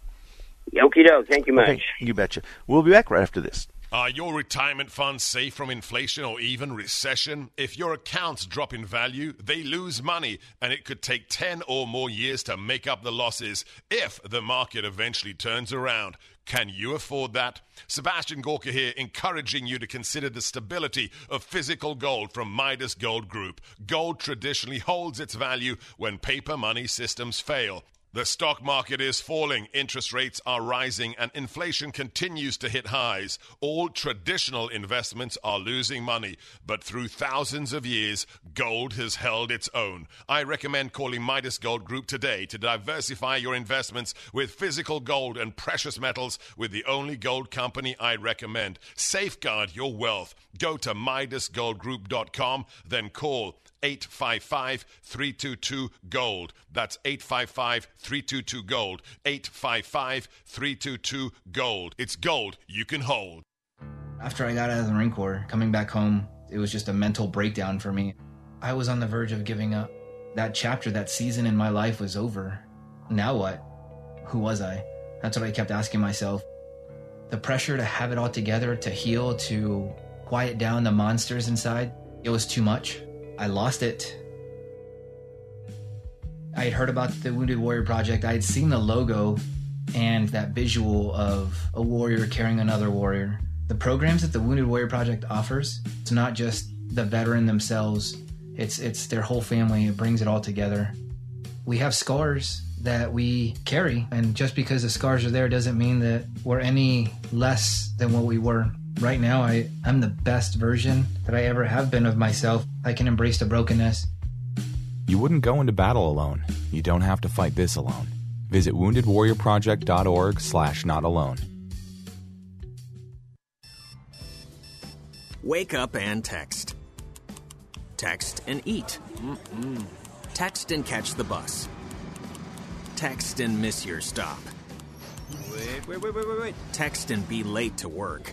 Okie doke. Thank you much. Okay, you betcha. We'll be back right after this. Are your retirement funds safe from inflation or even recession? If your accounts drop in value, they lose money, and it could take 10 or more years to make up the losses if the market eventually turns around. Can you afford that? Sebastian Gorka here, encouraging you to consider the stability of physical gold from Midas Gold Group. Gold traditionally holds its value when paper money systems fail. The stock market is falling, interest rates are rising, and inflation continues to hit highs. All traditional investments are losing money, but through thousands of years, gold has held its own. I recommend calling Midas Gold Group today to diversify your investments with physical gold and precious metals with the only gold company I recommend. Safeguard your wealth. Go to MidasGoldGroup.com, then call 855 322 Gold. That's 855 322 Gold. 855 322 Gold. It's gold you can hold. After I got out of the Marine Corps, coming back home, it was just a mental breakdown for me. I was on the verge of giving up. That chapter, that season in my life was over. Now what? Who was I? That's what I kept asking myself. The pressure to have it all together, to heal, to quiet down the monsters inside, it was too much. I lost it. I had heard about the Wounded Warrior Project. I had seen the logo and that visual of a warrior carrying another warrior. The programs that the Wounded Warrior Project offers, it's not just the veteran themselves, it's it's their whole family. It brings it all together. We have scars that we carry, and just because the scars are there doesn't mean that we're any less than what we were. Right now, I, I'm the best version that I ever have been of myself. I can embrace the brokenness. You wouldn't go into battle alone. You don't have to fight this alone. Visit woundedwarriorproject.org slash not alone. Wake up and text. Text and eat. Mm-mm. Text and catch the bus. Text and miss your stop. Wait, wait, wait, wait, wait, wait. Text and be late to work.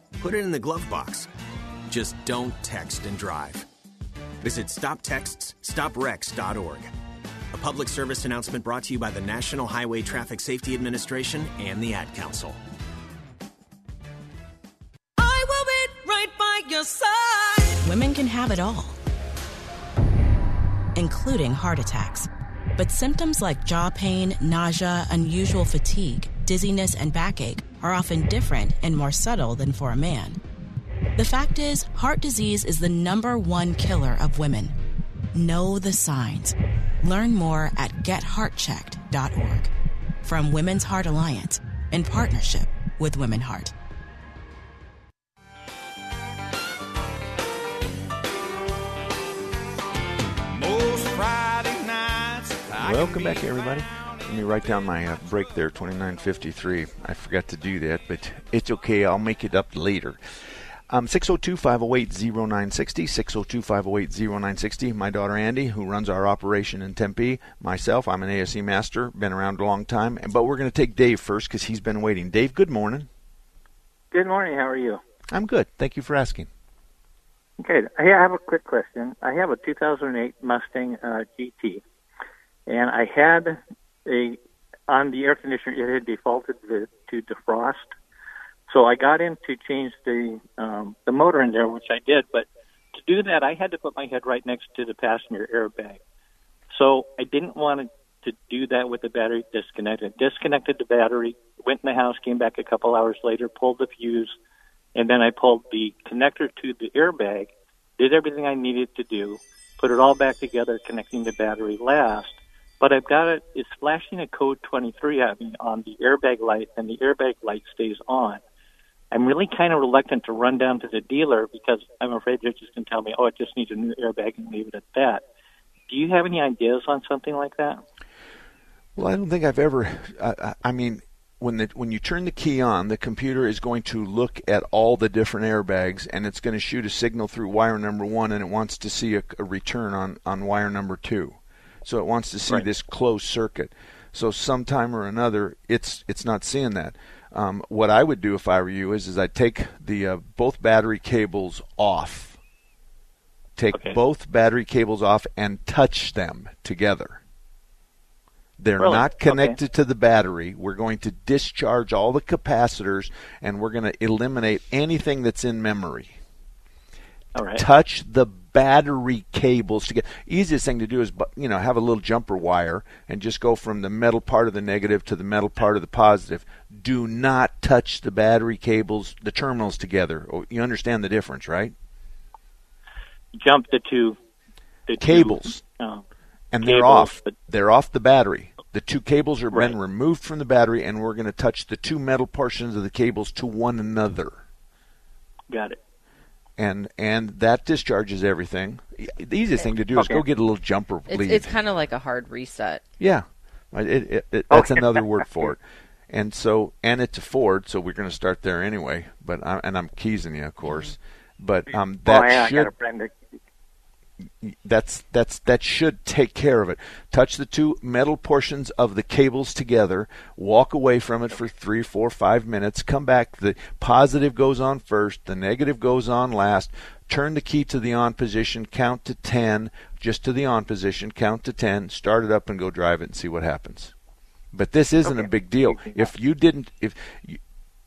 Put it in the glove box. Just don't text and drive. Visit stoptextsstopwrecks.org. A public service announcement brought to you by the National Highway Traffic Safety Administration and the Ad Council. I will be right by your side. Women can have it all, including heart attacks. But symptoms like jaw pain, nausea, unusual fatigue, dizziness, and backache are often different and more subtle than for a man. The fact is, heart disease is the number one killer of women. Know the signs. Learn more at getheartchecked.org. From Women's Heart Alliance in partnership with Women Heart. Most Friday nights. Welcome back, everybody. Let me write down my uh, break there, 2953. I forgot to do that, but it's okay. I'll make it up later. Um, 602 508 0960. 602 508 0960. My daughter Andy, who runs our operation in Tempe. Myself, I'm an ASE master, been around a long time. But we're going to take Dave first because he's been waiting. Dave, good morning. Good morning. How are you? I'm good. Thank you for asking. Okay. Hey, I have a quick question. I have a 2008 Mustang uh, GT, and I had a on the air conditioner. It had defaulted to, defrost, so I got in to change the um, the motor in there, which I did. But to do that, I had to put my head right next to the passenger airbag. So I didn't want to do that with the battery disconnected. Disconnected the battery, went in the house, came back a couple hours later, pulled the fuse, and then I pulled the connector to the airbag, did everything I needed to do, put it all back together, connecting the battery last. But I've got it, it's flashing a code 23 at me on the airbag light, and the airbag light stays on. I'm really kind of reluctant to run down to the dealer because I'm afraid they're just going to tell me, oh, it just needs a new airbag and leave it at that. Do you have any ideas on something like that? Well, I don't think I've ever. I, I- mean, when the when you turn the key on, the computer is going to look at all the different airbags, and it's going to shoot a signal through wire number one, and it wants to see a, a return on on wire number two. So it wants to see Right. this closed circuit. So sometime or another, it's it's not seeing that. Um, what I would do if I were you is is I'd take the uh, both battery cables off. Take both battery cables off and touch them together. They're Really? not connected to the battery. We're going to discharge all the capacitors and we're going to eliminate anything that's in memory. All right. Touch the battery cables together. Easiest thing to do is you know have a little jumper wire and just go from the metal part of the negative to the metal part of the positive. Do not touch the battery cables, the terminals together. Oh, You understand the difference, right? Jump the two the two, Cables. uh, and they're off. but- They're off the battery. The two cables are Right. been removed from the battery, and we're going to touch the two metal portions of the cables to one another, Got it. And and that discharges everything. The easiest thing to do is go get a little jumper It's, it's kind of like a hard reset. yeah, it, it, it, that's Okay. another word for it. And so, and it's a Ford, so we're going to start there anyway. But I, and I'm keysing you, of course. But um, that oh, yeah, should I got a friend that that's that's that should take care of it. Touch the two metal portions of the cables together. Walk away from it for three, four, five minutes. Come back. The positive goes on first. The negative goes on last. Turn the key to the on position. Count to ten. Just to the on position. Count to ten. Start it up and go drive it and see what happens. But this isn't a big deal. If you didn't, if you,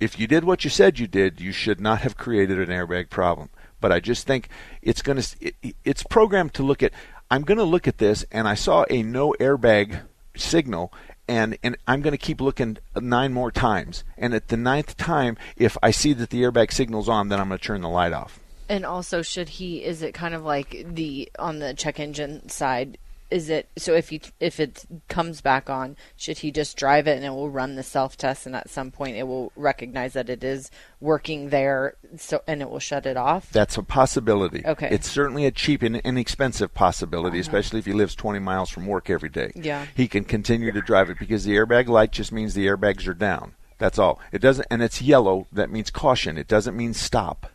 if you did what you said you did, you should not have created an airbag problem. But I just think it's going to it, it's programmed to look at. I'm going to look at this, and I saw a no airbag signal, and and I'm going to keep looking nine more times. And at the ninth time, if I see that the airbag signal's on, then I'm going to turn the light off. And also, should he? Is it kind of like the on the check engine side? Is it so if he if it comes back on, should he just drive it and it will run the self test and at some point it will recognize that it is working there so and it will shut it off? That's a possibility. Okay. It's certainly a cheap and inexpensive possibility, uh-huh. especially if he lives 20 miles from work every day. Yeah. He can continue to drive it because the airbag light just means the airbags are down. That's all. It doesn't, and it's yellow. That means caution. It doesn't mean stop.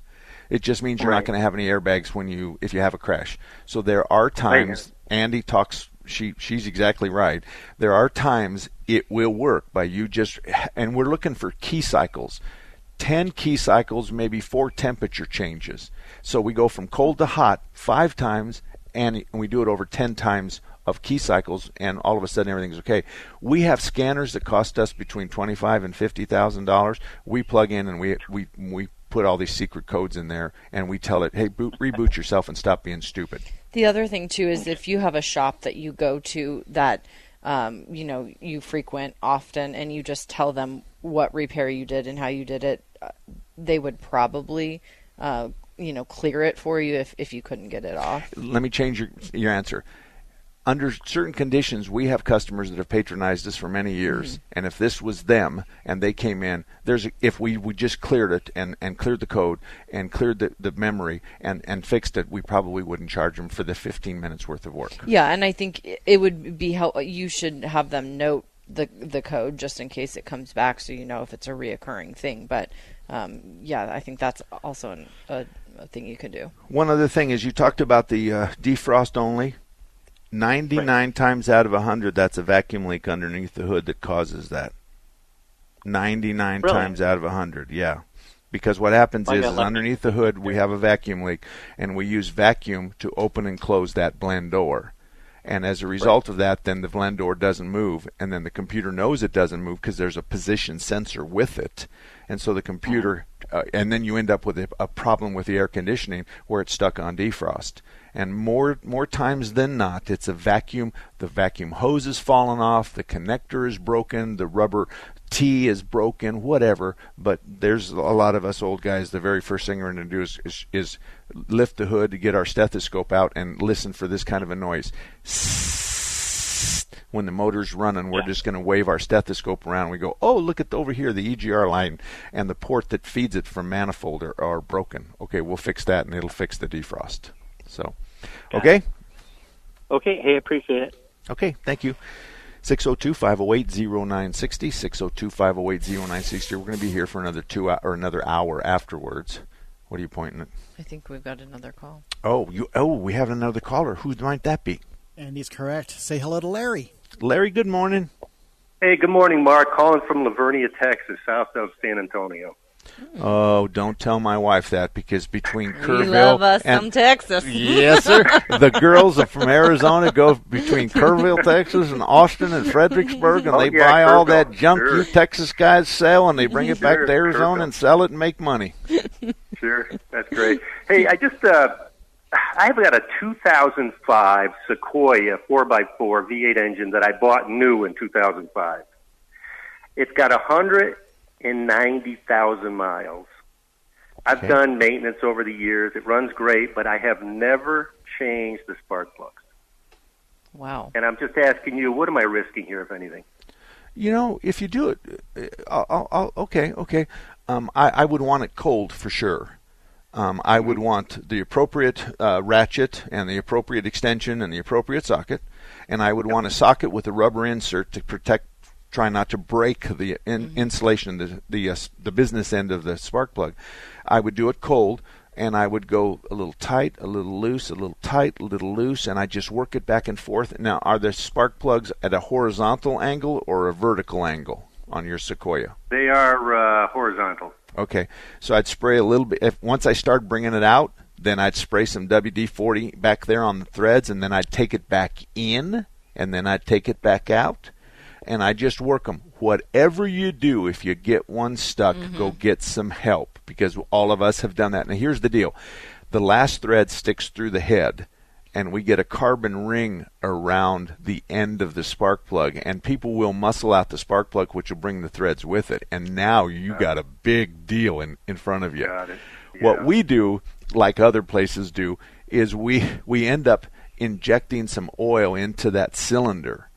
It just means you're not going to have any airbags when you if you have a crash. So there are times. Andy talks. She she's exactly right. There are times it will work by you just and we're looking for key cycles. 10 key cycles, maybe four temperature changes. So we go from cold to hot five times, and we do it over 10 times of key cycles, and all of a sudden everything's okay. We have scanners that cost us between twenty-five and fifty thousand dollars. We plug in and we we we put all these secret codes in there, and we tell it, hey, boot, reboot yourself and stop being stupid. The other thing too is if you have a shop that you go to that um, you know you frequent often, and you just tell them what repair you did and how you did it, uh, they would probably uh, you know clear it for you if if you couldn't get it off. let me change your your answer. Under certain conditions, we have customers that have patronized us for many years, Mm-hmm. and if this was them and they came in, there's a, if we, we just cleared it and, and cleared the code and cleared the, the memory and, and fixed it, we probably wouldn't charge them for the 15 minutes worth of work. Yeah, and I think it would be help. You should have them note the the code just in case it comes back, so you know if it's a reoccurring thing. But um, yeah, I think that's also an, a, a thing you can do. One other thing is you talked about the uh, defrost only. 99 times out of 100, that's a vacuum leak underneath the hood that causes that. 99 Really? times out of 100, yeah. Because what happens is, is underneath the hood we have a vacuum leak, and we use vacuum to open and close that blend door. And as a result of that, then the blend door doesn't move, and then the computer knows it doesn't move because there's a position sensor with it, and so the computer, uh, and then you end up with a, a problem with the air conditioning where it's stuck on defrost. And more more times than not, it's a vacuum. The vacuum hose is fallen off, the connector is broken, the rubber T is broken, whatever. But there's a lot of us old guys. The very first thing we're going to do is, is is lift the hood to get our stethoscope out and listen for this kind of a noise. When the motor's running, we're just going to wave our stethoscope around. We go, oh, look at over here, the EGR line and the port that feeds it from manifold are, are broken. Okay, we'll fix that, and it'll fix the defrost. So, okay. Okay, hey, appreciate it. Okay, thank you. 602 508 0960. 602 508 0960. We're going to be here for another two hou- or another hour afterwards. What are you pointing at? I think we've got another call. Oh, you. Oh, we have another caller. Who might that be? And he's correct. Say hello to Larry. Larry, good morning. Hey, good morning, Mark. Calling from La Vernia, Texas, south of San Antonio. Oh, don't tell my wife that because between Kerrville You love us and some Texas. yes, sir. the girls from Arizona go between Kerrville, Texas, and Austin and Fredericksburg, and Oh, they yeah, buy all that junk sure. you Texas guys sell, and they bring it back to Arizona Kerrville. and sell it and make money. Sure, that's great. Hey, I just uh, I've got a 2005 Sequoia 4x4 V8 engine that I bought new in 2005. It's got 190,000 miles. I've Okay. done maintenance over the years. It runs great, but I have never changed the spark plugs. Wow. And I'm just asking you, what am I risking here, if anything? You know, if you do it, uh, I'll, I'll, I'll, okay, okay. Um, I, I would want it cold for sure. Um, I would want the appropriate uh, ratchet and the appropriate extension and the appropriate socket, and I would want a socket with a rubber insert to protect, try not to break the in, insulation, the the uh, the business end of the spark plug. I would do it cold, and I would go a little tight, a little loose, a little tight, a little loose, and I just work it back and forth. Now, are the spark plugs at a horizontal angle or a vertical angle on your Sequoia? They are uh, horizontal. Okay, so I'd spray a little bit. If once I start bringing it out, then I'd spray some WD-40 back there on the threads, and then I'd take it back in, and then I'd take it back out, and I just work them. Whatever you do, if you get one stuck, mm-hmm. go get some help because all of us have done that. Now here's the deal: the last thread sticks through the head, and we get a carbon ring around the end of the spark plug, and people will muscle out the spark plug, which will bring the threads with it, and now you got a big deal in in front of you. Got it. What we do, like other places do, is we we end up injecting some oil into that cylinder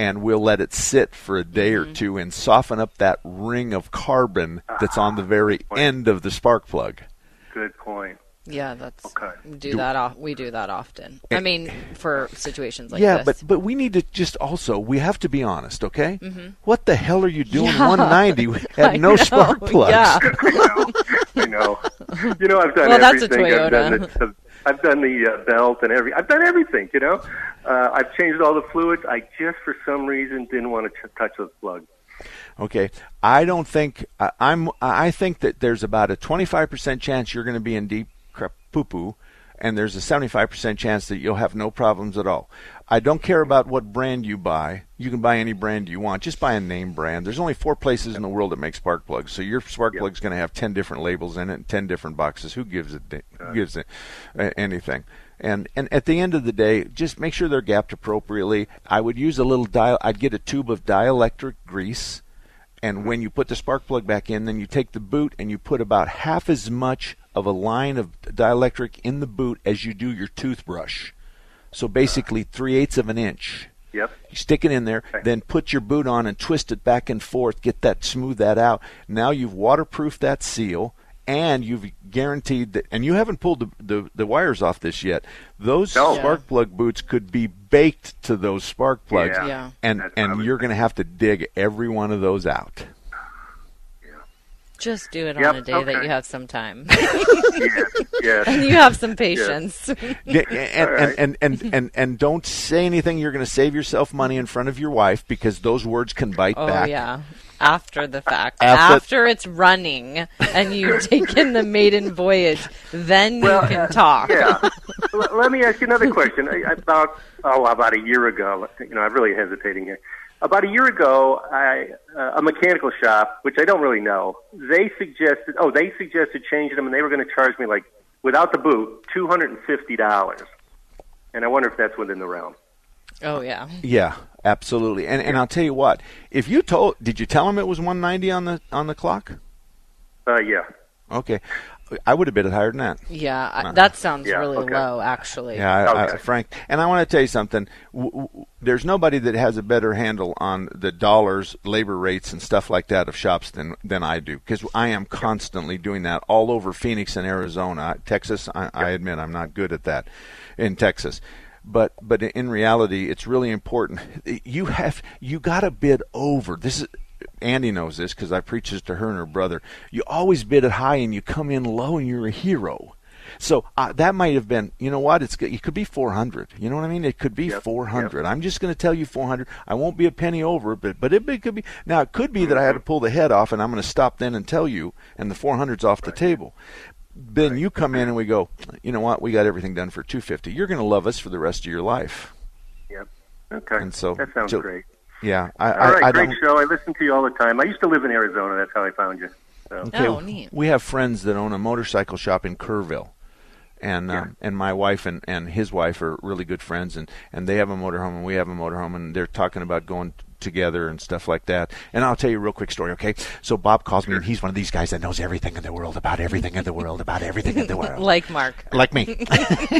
and we'll let it sit for a day Mm-hmm. or two and soften up that ring of carbon that's on the very end of the spark plug. Good point. Yeah, that's Okay. we do Do- that. Off, we do that often. I mean, for situations like this. yeah, this. but but we need to just also we have to be honest, okay? Mhm. What the hell are you doing? Yeah. 190 I had no know, spark plugs. yeah. I know. You know, I've done Well, that's a everything. I've done Toyota. the, I've done the uh, belt and every. I've done everything. You know, uh, I've changed all the fluids. I just, for some reason, didn't want to t- touch those plugs. Okay, I don't think I, I'm. I think that there's about a 25% chance you're going to be in deep crap poo poo, and there's a 75% chance that you'll have no problems at all. I don't care about what brand you buy. You can buy any brand you want. Just buy a name brand. There's only four places in the world that make spark plugs, so your spark plug's going to have 10 different labels in it and 10 different boxes. Who gives it? Who gives it uh, anything? And and at the end of the day, just make sure they're gapped appropriately. I would use a little dial. I'd get a tube of dielectric grease and when you put the spark plug back in, then you take the boot and you put about half as much of a line of dielectric in the boot as you do your toothbrush. So basically, three eighths of an inch. Yep. You stick it in there, okay. then put your boot on and twist it back and forth, get that smooth that out. Now you've waterproofed that seal, and you've guaranteed that. And you haven't pulled the the, the wires off this yet. Those No. spark plug boots could be baked to those spark plugs, Yeah. Yeah. and and you're going to have to dig every one of those out. Just do it Yep, on a day that you have some time. yes. And you have some patience. Yeah, and, and, and, and, and, and don't say anything you're going to save yourself money in front of your wife because those words can bite Oh back. yeah. After the fact, After- after, it's running and you've taken the maiden voyage, then Well, you can uh, talk. Yeah. L- let me ask you another question. I, I- about oh, about a year ago, you know, I'm really hesitating here. About a year ago, I uh, a mechanical shop, which I don't really know, they suggested oh, they suggested changing them, and they were going to charge me like without the boot, two hundred and fifty dollars. And I wonder if that's within the realm. Oh yeah. Yeah, absolutely. And and I'll tell you what, if you told, did you tell him it was 190 on the on the clock? Uh, yeah. Okay, I would have bid it higher than that. Yeah, I, Uh, that sounds Yeah, really okay. low, actually. Yeah, I, I, Frank. And I want to tell you something. W- w- there's nobody that has a better handle on the dollars, labor rates, and stuff like that of shops than than I do because I am constantly doing that all over Phoenix and Arizona, Texas. I, I admit I'm not good at that in Texas. But but in reality, it's really important. You have you got to bid over. This is Andy knows this because I preach this to her and her brother. You always bid it high and you come in low and you're a hero. So uh, that might have been, you know what? It's it could be 400. You know what I mean? It could be 400. I'm just going to tell you 400. I won't be a penny over, but but it, it could be. Now it could be that I had to pull the head off, and I'm going to stop then and tell you, and the 400's off the table. Then you come in and we go, you know what? We got everything done for 250. You're going to love us for the rest of your life. Yep. Okay. And so that sounds so- great. Yeah, I, all right, I, I great don't. show. I listen to you all the time. I used to live in Arizona. That's how I found you. So. Okay, We have friends that own a motorcycle shop in Kerrville, and um, and my wife and, and his wife are really good friends, and, and they have a motorhome and we have a motorhome, and they're talking about going t- together and stuff like that. And I'll tell you a real quick story, okay? So Bob calls me, and he's one of these guys that knows everything in the world about everything in the world about everything in the world, like Mark. like me.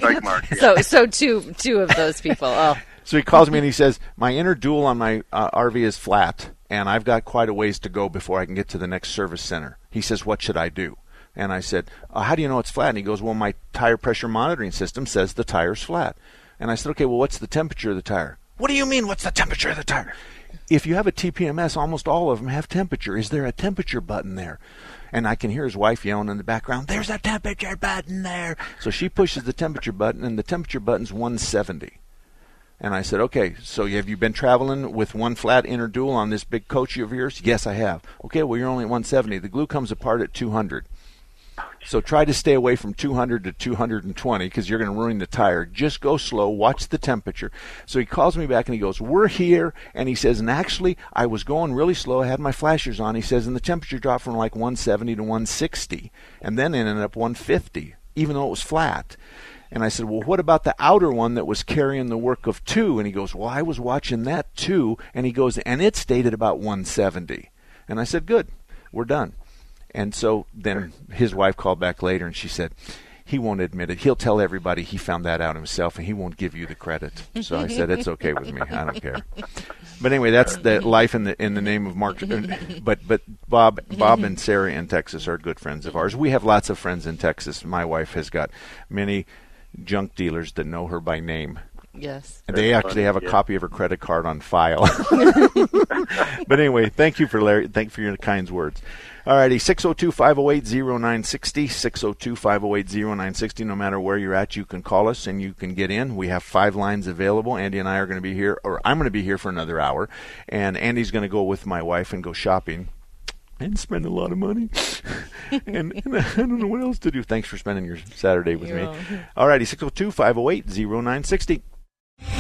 like Mark. So so two two of those people. Oh. So he calls me and he says, "My inner dual on my uh, RV is flat, and I've got quite a ways to go before I can get to the next service center." He says, "What should I do?" And I said, uh, "How do you know it's flat?" And he goes, "Well, my tire pressure monitoring system says the tire's flat." And I said, "Okay, well, what's the temperature of the tire?" What do you mean? What's the temperature of the tire? If you have a TPMS, almost all of them have temperature. Is there a temperature button there? And I can hear his wife yelling in the background, "There's a temperature button there!" So she pushes the temperature button, and the temperature button's 170. And I said, okay, so have you been traveling with one flat inner dual on this big coach of yours? Yes, I have. Okay, well, you're only at 170. The glue comes apart at 200. So try to stay away from 200 to 220 because you're going to ruin the tire. Just go slow. Watch the temperature. So he calls me back and he goes, "We're here." And he says, "And actually, I was going really slow. I had my flashers on." He says, "And the temperature dropped from like 170 to 160, and then ended up 150, even though it was flat." And I said, Well, what about the outer one that was carrying the work of two? And he goes, Well, I was watching that too. And he goes, And it stayed at about 170. And I said, Good, we're done. And so then his wife called back later and she said, he won't admit it. He'll tell everybody he found that out himself, and he won't give you the credit. So I said, it's okay with me. I don't care. But anyway, that's the life in the in the name of Mark. Uh, but but Bob Bob and Sarah in Texas are good friends of ours. We have lots of friends in Texas. My wife has got many junk dealers that know her by name. Yes. And they actually have a copy of her credit card on file. but anyway, thank you for Larry. Thank you for your kind words. All righty, 602 508 0960. 602 508 0960. No matter where you're at, you can call us and you can get in. We have five lines available. Andy and I are going to be here, or I'm going to be here for another hour. And Andy's going to go with my wife and go shopping and spend a lot of money. and, and, I don't know what else to do. Thanks for spending your Saturday with You're me. All righty, 602 508 0960.